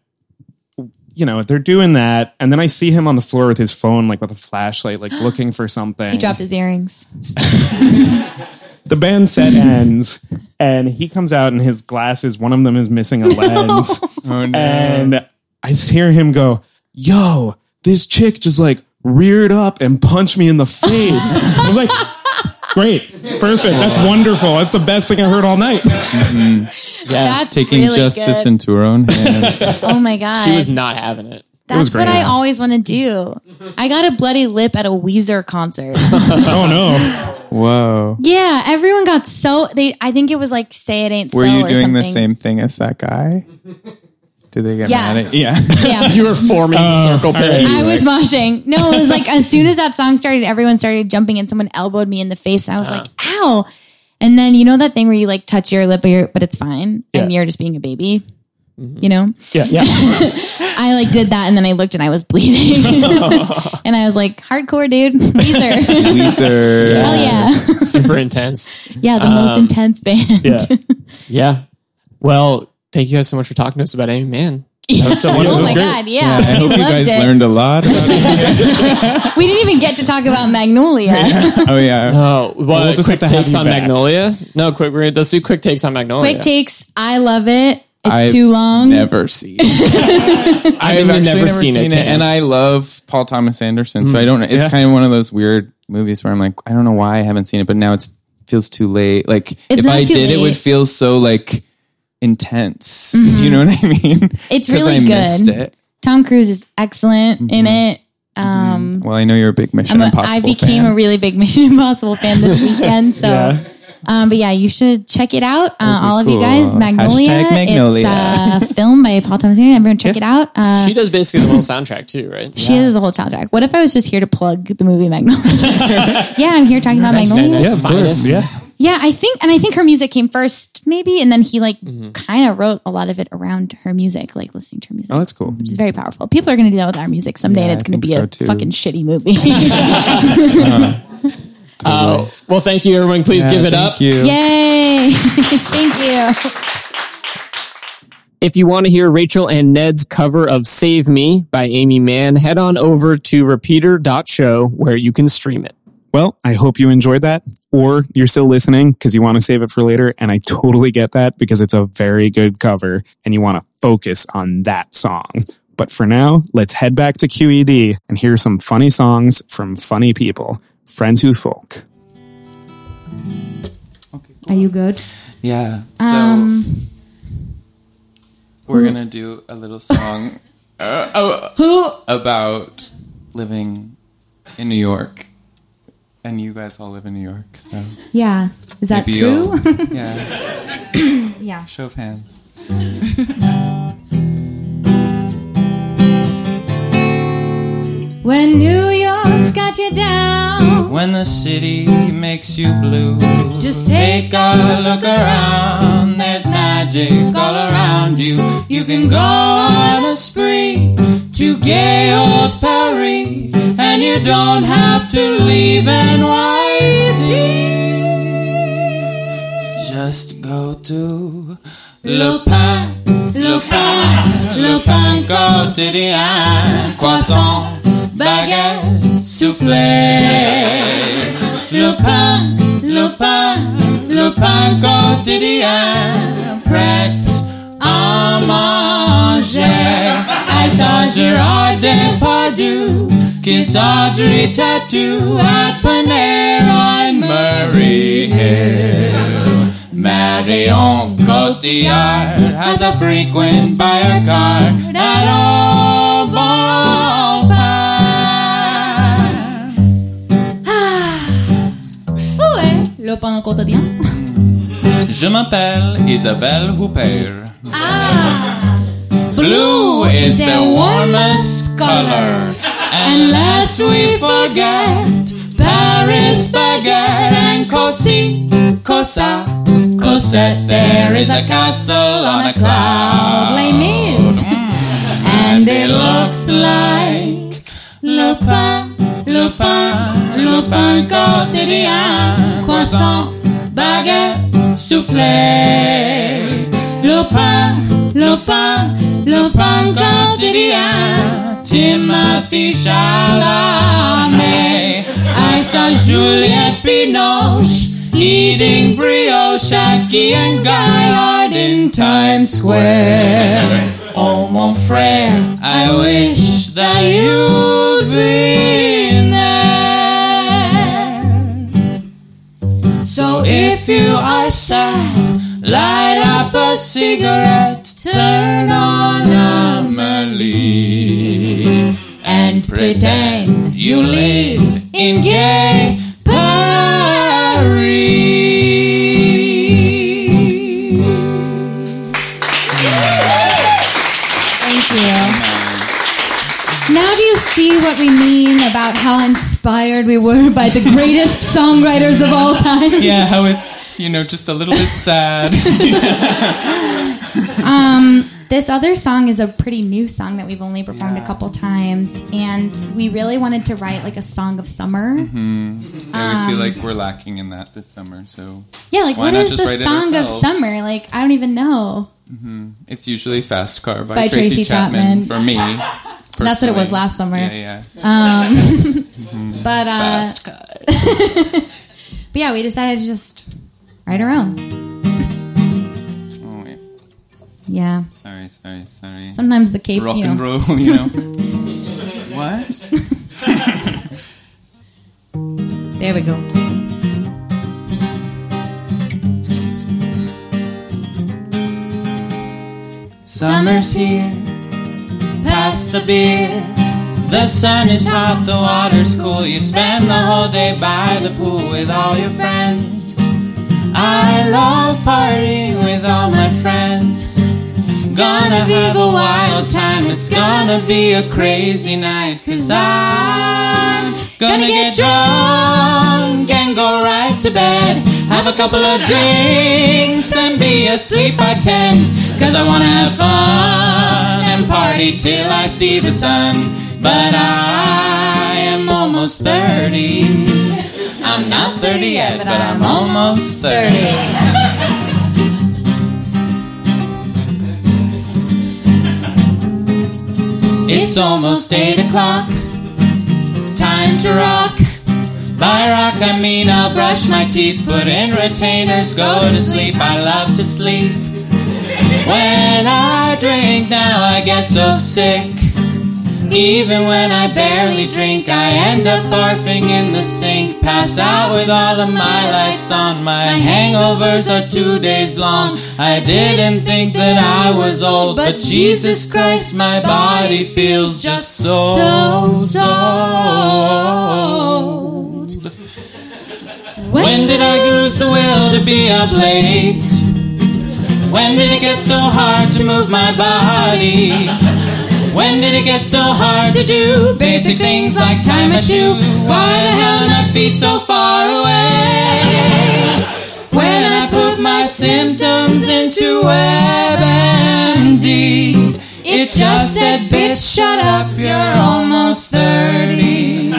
you know, they're doing that. And then I see him on the floor with his phone, like with a flashlight, like looking for something. He dropped his earrings. <laughs> the band set ends and he comes out and his glasses, one of them is missing a <laughs> lens. Oh no. and I hear him go, "Yo, this chick just like reared up and punched me in the face." <laughs> I was like, "Great, perfect, that's wonderful. That's the best thing I heard all night." Mm-hmm. That's Taking really justice good. into her own <laughs> hands. Oh my god, She was not having it. that's was what. I always want to do. I got a bloody lip at a Weezer concert. <laughs> oh no, Whoa. yeah, everyone got so they. I think it was like "Say It Ain't so." Were So" you or doing the same thing as that guy? Did they get Yeah. mad at Yeah. Yeah. <laughs> You were forming uh, circle pit. I was moshing. No, it was like <laughs> as soon as that song started, everyone started jumping and someone elbowed me in the face. And I was like, ow. And then you know that thing where you like touch your lip, but, you're, but it's fine. And you're just being a baby. Mm-hmm. You know, Yeah, yeah. <laughs> I like did that, and then I looked and I was bleeding, and I was like, "Hardcore, dude, Weezer, Weezer. hell yeah, Super intense. yeah, the most um, intense band." Yeah. Yeah. Well, thank you guys so much for talking to us about Aimee Mann. <laughs> That was so Oh wonderful. It was my great. god, yeah, I hope you guys it. learned a lot about. <laughs> We didn't even get to talk about Magnolia. <laughs> Oh yeah. Oh, well, we'll just quick have to have takes you on back. Magnolia. No, quick. We're gonna, let's do quick takes on Magnolia. Quick takes, I love it. It's I've too long. Never seen. it. I've never actually never seen seen, it, it, and I love Paul Thomas Anderson. So mm. I don't. know. It's Yeah. kind of one of those weird movies where I'm like, I don't know why I haven't seen it, but now it feels too late. Like if I too did, it would feel so like intense. You know what I <laughs> mean? Mm-hmm. It's 'Cause really I good. missed it. Tom Cruise is excellent in it. Um, Well, I know you're a big Mission I'm a- Impossible I became fan. a really big <laughs> Mission Impossible fan this weekend. So, um, but yeah, you should check it out. Uh, all of you guys, Magnolia. Hashtag Magnolia. It's a film by Paul Thomas Anderson. Everyone, check it out. Uh, She does basically the whole soundtrack too, right? she is the whole soundtrack. What if I was just here to plug the movie Magnolia? <laughs> yeah, I'm here talking about Magnolia. Yeah, of course. Yeah. Yeah, I think, and I think her music came first, maybe, and then he like Mm-hmm. kind of wrote a lot of it around her music, like listening to her music. Oh, that's cool. which is very powerful. People are going to do that with our music someday, Yeah, and it's going to be so, a too. fucking shitty movie. <laughs> <laughs> Uh, well, thank you, everyone. Please Yeah, give it thank up. You. Yay! <laughs> Thank you. If you want to hear Rachel and Ned's cover of Save Me by Aimee Mann, head on over to repeater.show where you can stream it. Well, I hope you enjoyed that, or you're still listening because you want to save it for later. And I totally get that because it's a very good cover and you want to focus on that song. But for now, let's head back to QED and hear some funny songs from funny people, friends who folk. Are you good? Yeah. So Um, we're gonna do a little song <laughs> uh, oh, Who? about living in New York, and you guys all live in New York, so Yeah. Is that maybe true? you'll- <laughs> yeah. <coughs> yeah. Show of hands. When New York's got you down, When the city makes you blue, just take a look around. There's magic all around you. You can go on a spree to gay old Paris, and you don't have to leave NYC. Just go to Le Pain, Le Pain, Le Pain quotidien, croissant, baguette, soufflé. Le pain, le pain, le pain quotidien, prêt à manger. I saw Gérard Depardieu kiss Audrey Tautou at Panera and Murray Hill. Marion Cotillard has a frequent buyer card at Bon Pain. <sighs> Où est le pain quotidien? Je m'appelle Isabelle Huppert. Ah! Blue is the warmest color. And lest we forget, Paris baguette and Cosi, Cosa, Cosette. There is a castle on a cloud. Les Mis. And it looks like Le pain, le pain, le pain quotidien. Croissant, baguette, soufflé. Le pain, le pain, le pain quotidien. Timothée Chalamet. I saw Juliette Binoche eating brioche at Key and Gaillard in Times Square. Oh, mon frère, I wish that you'd been there. So if you are sad, light up a cigarette, turn on Amelie, and pretend you live in gay Paris. Thank you. Now do you see what we mean about how inspired we were by the greatest <laughs> songwriters of all time? Yeah, how it's, you know, just a little bit sad. <laughs> Um, This other song is a pretty new song that we've only performed a couple times, and we really wanted to write like a song of summer. Mm-hmm. Yeah, we feel um, like we're lacking in that this summer, so Yeah, like Why what not is just the song of summer? Like I don't even know. Mm-hmm. it's usually Fast Car by, By Tracy, Tracy Chapman, Chapman. for me. <laughs> That's what it was last summer. Yeah, yeah. Um, <laughs> mm-hmm. But uh, Fast Car. <laughs> but yeah, we decided to just write our own. Yeah. Sorry, sorry, sorry. Sometimes the cape, Rock you and know. roll, you know. <laughs> what? <laughs> There we go. Summer's here, pass the beer. The sun is hot, the water's cool. You spend the whole day by the pool with all your friends. I love partying with all my friends. Gonna have a wild time, it's gonna be a crazy night. Cause I'm gonna get drunk and go right to bed. Have a couple of drinks and be asleep by ten. Cause I wanna have fun and party till I see the sun. But I am almost 30. I'm not 30 yet, but I'm almost 30. <laughs> It's almost 8 o'clock. Time to rock. By rock, I mean I'll brush my teeth, put in retainers, go to sleep. I love to sleep. When I drink now, I get so sick. Even when I barely drink, I end up barfing in the sink. Pass out with all of my lights on. My hangovers are two days long. I didn't think that I was old, but Jesus Christ, my body feels just so, So, so old. When, did I lose the will to be up late? When did it get so hard to move my body? When did it get so hard to do basic things like tie my shoe? Why the hell are my feet so far away? When I put my symptoms into WebMD, it just said, bitch, shut up, you're almost 30.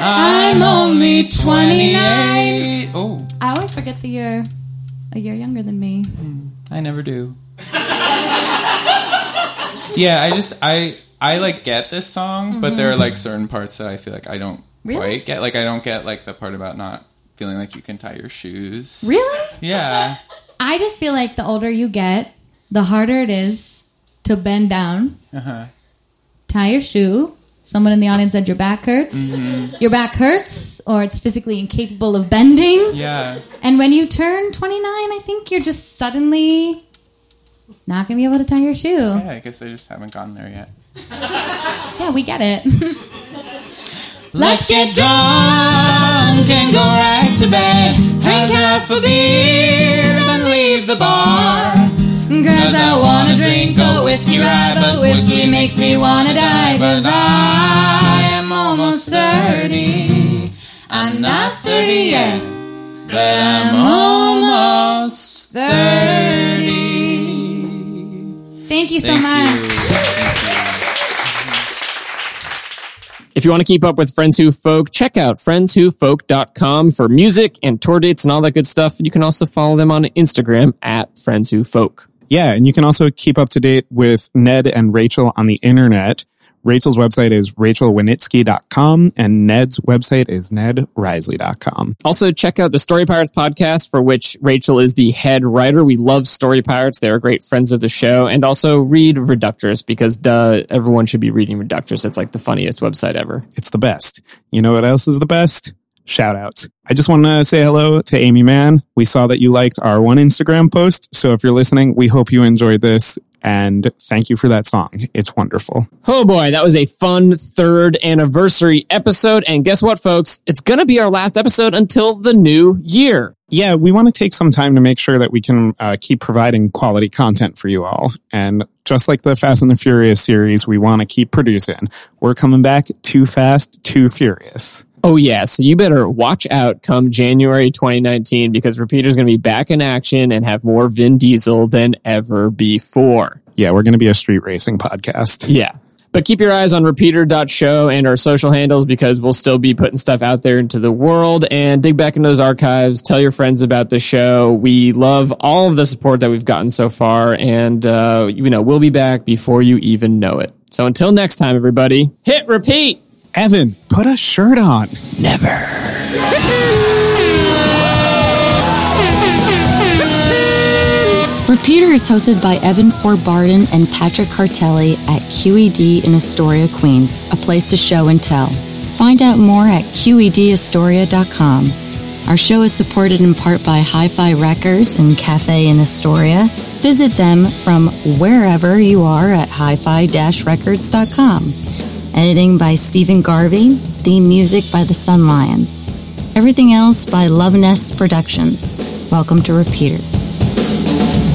I'm only 28. Oh, I always forget that you're a year younger than me. I never do. <laughs> yeah, I just I I like get this song, but there are like certain parts that I feel like I don't Really? quite get. Like I don't get like the part about not feeling like you can tie your shoes. Really? Yeah. I just feel like the older you get, the harder it is to bend down, Uh-huh. tie your shoe. Someone in the audience said your back hurts. Mm-hmm. Your back hurts, or it's physically incapable of bending. Yeah. And when you turn 29, I think you're just suddenly not going to be able to tie your shoe. Yeah, I guess I just haven't gotten there yet. <laughs> Yeah, we get it. <laughs> Let's get drunk and go right to bed. Drink half a beer, then leave the bar. Cause I wanna drink a whiskey rye, but whiskey makes me wanna die. Cause I am almost 30. I'm not 30 yet, but I'm almost 30. Thank you so Thank much. you. If you want to keep up with Friends Who Folk, check out friendswhofolk.com for music and tour dates and all that good stuff. You can also follow them on Instagram at Friends Who Folk. Yeah, and you can also keep up to date with Ned and Rachel on the internet. Rachel's website is rachelwenitsky.com and Ned's website is nedriseley.com. Also, check out the Story Pirates podcast, for which Rachel is the head writer. We love Story Pirates. They're great friends of the show. And also read Reductress because duh, everyone should be reading Reductress. It's like the funniest website ever. It's the best. You know what else is the best? Shout outs. I just want to say hello to Aimee Mann. We saw that you liked our one Instagram post. So if you're listening, we hope you enjoyed this and thank you for that song. It's wonderful. Oh boy, that was a fun third anniversary episode. And guess what, folks? It's going to be our last episode until the new year. Yeah, we want to take some time to make sure that we can uh, keep providing quality content for you all. And just like the Fast and the Furious series, we want to keep producing. We're coming back too fast, too furious. Oh yeah, so you better watch out come January 2019 because Repeater's going to be back in action and have more Vin Diesel than ever before. Yeah, we're going to be a street racing podcast. Yeah. But keep your eyes on repeater.show and our social handles because we'll still be putting stuff out there into the world and dig back into those archives. Tell your friends about the show. We love all of the support that we've gotten so far. And, uh, you know, we'll be back before you even know it. So until next time, everybody, hit repeat. Evan, put a shirt on. Never. Repeater is hosted by Evan Ford Barden and Patrick Cartelli at QED in Astoria, Queens, a place to show and tell. Find out more at QEDAstoria.com. Our show is supported in part by Hi Fi Records and Cafe in Astoria. Visit them from wherever you are at hi fi records.com editing by Stephen Garvey, theme music by the Sun Lions. Everything else by Love Nest Productions. Welcome to Repeater.